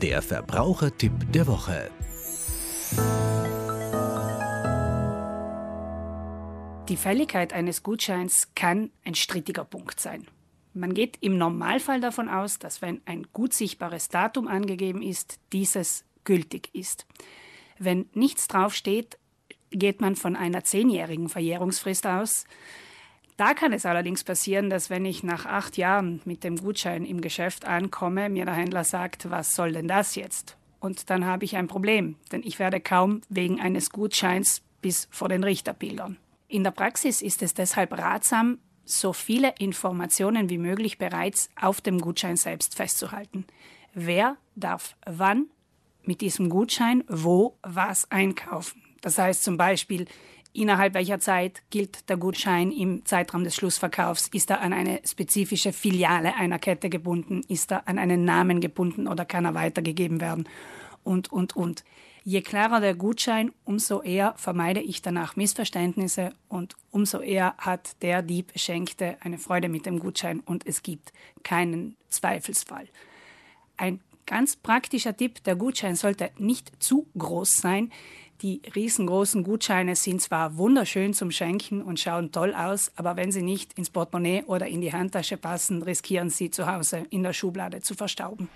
Der Verbrauchertipp der Woche. Die Fälligkeit eines Gutscheins kann ein strittiger Punkt sein. Man geht im Normalfall davon aus, dass wenn ein gut sichtbares Datum angegeben ist, dieses gültig ist. Wenn nichts draufsteht, geht man von einer zehnjährigen Verjährungsfrist aus. Da kann es allerdings passieren, dass wenn ich nach acht Jahren mit dem Gutschein im Geschäft ankomme, mir der Händler sagt, was soll denn das jetzt? Und dann habe ich ein Problem, denn ich werde kaum wegen eines Gutscheins bis vor den Richter pilgern. In der Praxis ist es deshalb ratsam, so viele Informationen wie möglich bereits auf dem Gutschein selbst festzuhalten. Wer darf wann mit diesem Gutschein wo was einkaufen? Das heißt zum Beispiel, innerhalb welcher Zeit gilt der Gutschein im Zeitraum des Schlussverkaufs? Ist er an eine spezifische Filiale einer Kette gebunden? Ist er an einen Namen gebunden oder kann er weitergegeben werden? Und, und, und. Je klarer der Gutschein, umso eher vermeide ich danach Missverständnisse und umso eher hat der Dieb Beschenkte eine Freude mit dem Gutschein und es gibt keinen Zweifelsfall. Ein ganz praktischer Tipp, der Gutschein sollte nicht zu groß sein. Die riesengroßen Gutscheine sind zwar wunderschön zum Schenken und schauen toll aus, aber wenn sie nicht ins Portemonnaie oder in die Handtasche passen, riskieren sie zu Hause in der Schublade zu verstauben.